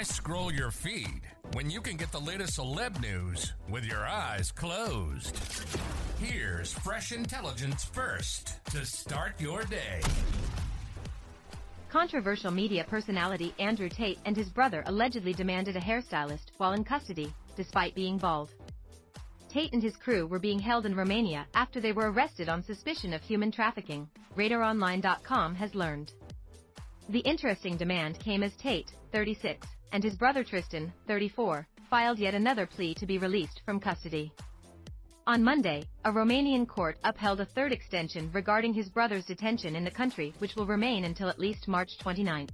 Why scroll your feed when you can get the latest celeb news with your eyes closed? Here's fresh intelligence first to start your day. Controversial media personality Andrew Tate and his brother allegedly demanded a hairstylist while in custody, despite being bald. Tate and his crew were being held in Romania after they were arrested on suspicion of human trafficking, RadarOnline.com has learned. The interesting demand came as Tate, 36, and his brother Tristan, 34, filed yet another plea to be released from custody. On Monday, a Romanian court upheld a third extension regarding his brother's detention in the country which will remain until at least March 29.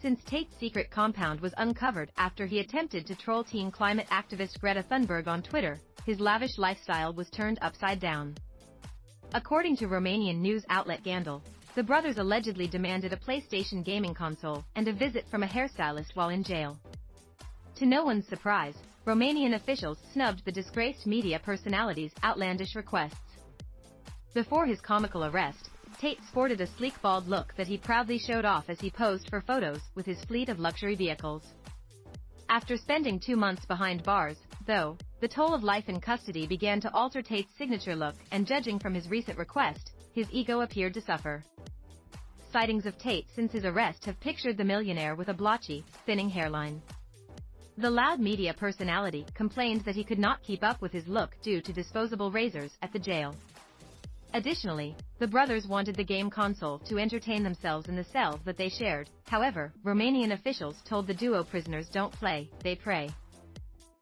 Since Tate's secret compound was uncovered after he attempted to troll teen climate activist Greta Thunberg on Twitter, his lavish lifestyle was turned upside down. According to Romanian news outlet Gandul, the brothers allegedly demanded a PlayStation gaming console and a visit from a hairstylist while in jail. To no one's surprise, Romanian officials snubbed the disgraced media personality's outlandish requests. Before his comical arrest, Tate sported a sleek bald look that he proudly showed off as he posed for photos with his fleet of luxury vehicles. After spending two months behind bars, though, the toll of life in custody began to alter Tate's signature look and judging from his recent request, his ego appeared to suffer. Sightings of Tate since his arrest have pictured the millionaire with a blotchy, thinning hairline. The loud media personality complained that he could not keep up with his look due to disposable razors at the jail. Additionally, the brothers wanted the game console to entertain themselves in the cell that they shared. However, Romanian officials told the duo prisoners don't play, they pray.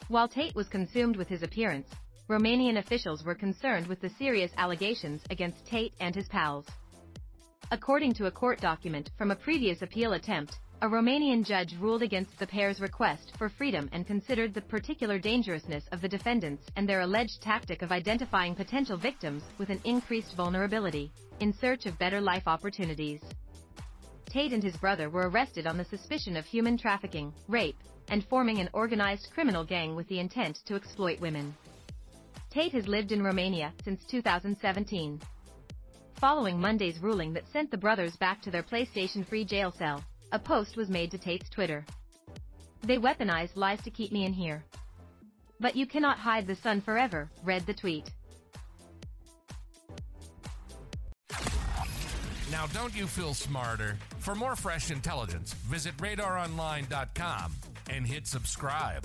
While Tate was consumed with his appearance, Romanian officials were concerned with the serious allegations against Tate and his pals. According to a court document from a previous appeal attempt, a Romanian judge ruled against the pair's request for freedom and considered the particular dangerousness of the defendants and their alleged tactic of identifying potential victims with an increased vulnerability, in search of better life opportunities. Tate and his brother were arrested on the suspicion of human trafficking, rape, and forming an organized criminal gang with the intent to exploit women. Tate has lived in Romania since 2017. Following Monday's ruling that sent the brothers back to their PlayStation-free jail cell, a post was made to Tate's Twitter. They weaponized lies to keep me in here. But you cannot hide the sun forever, read the tweet. Now, don't you feel smarter? For more fresh intelligence, visit radaronline.com and hit subscribe.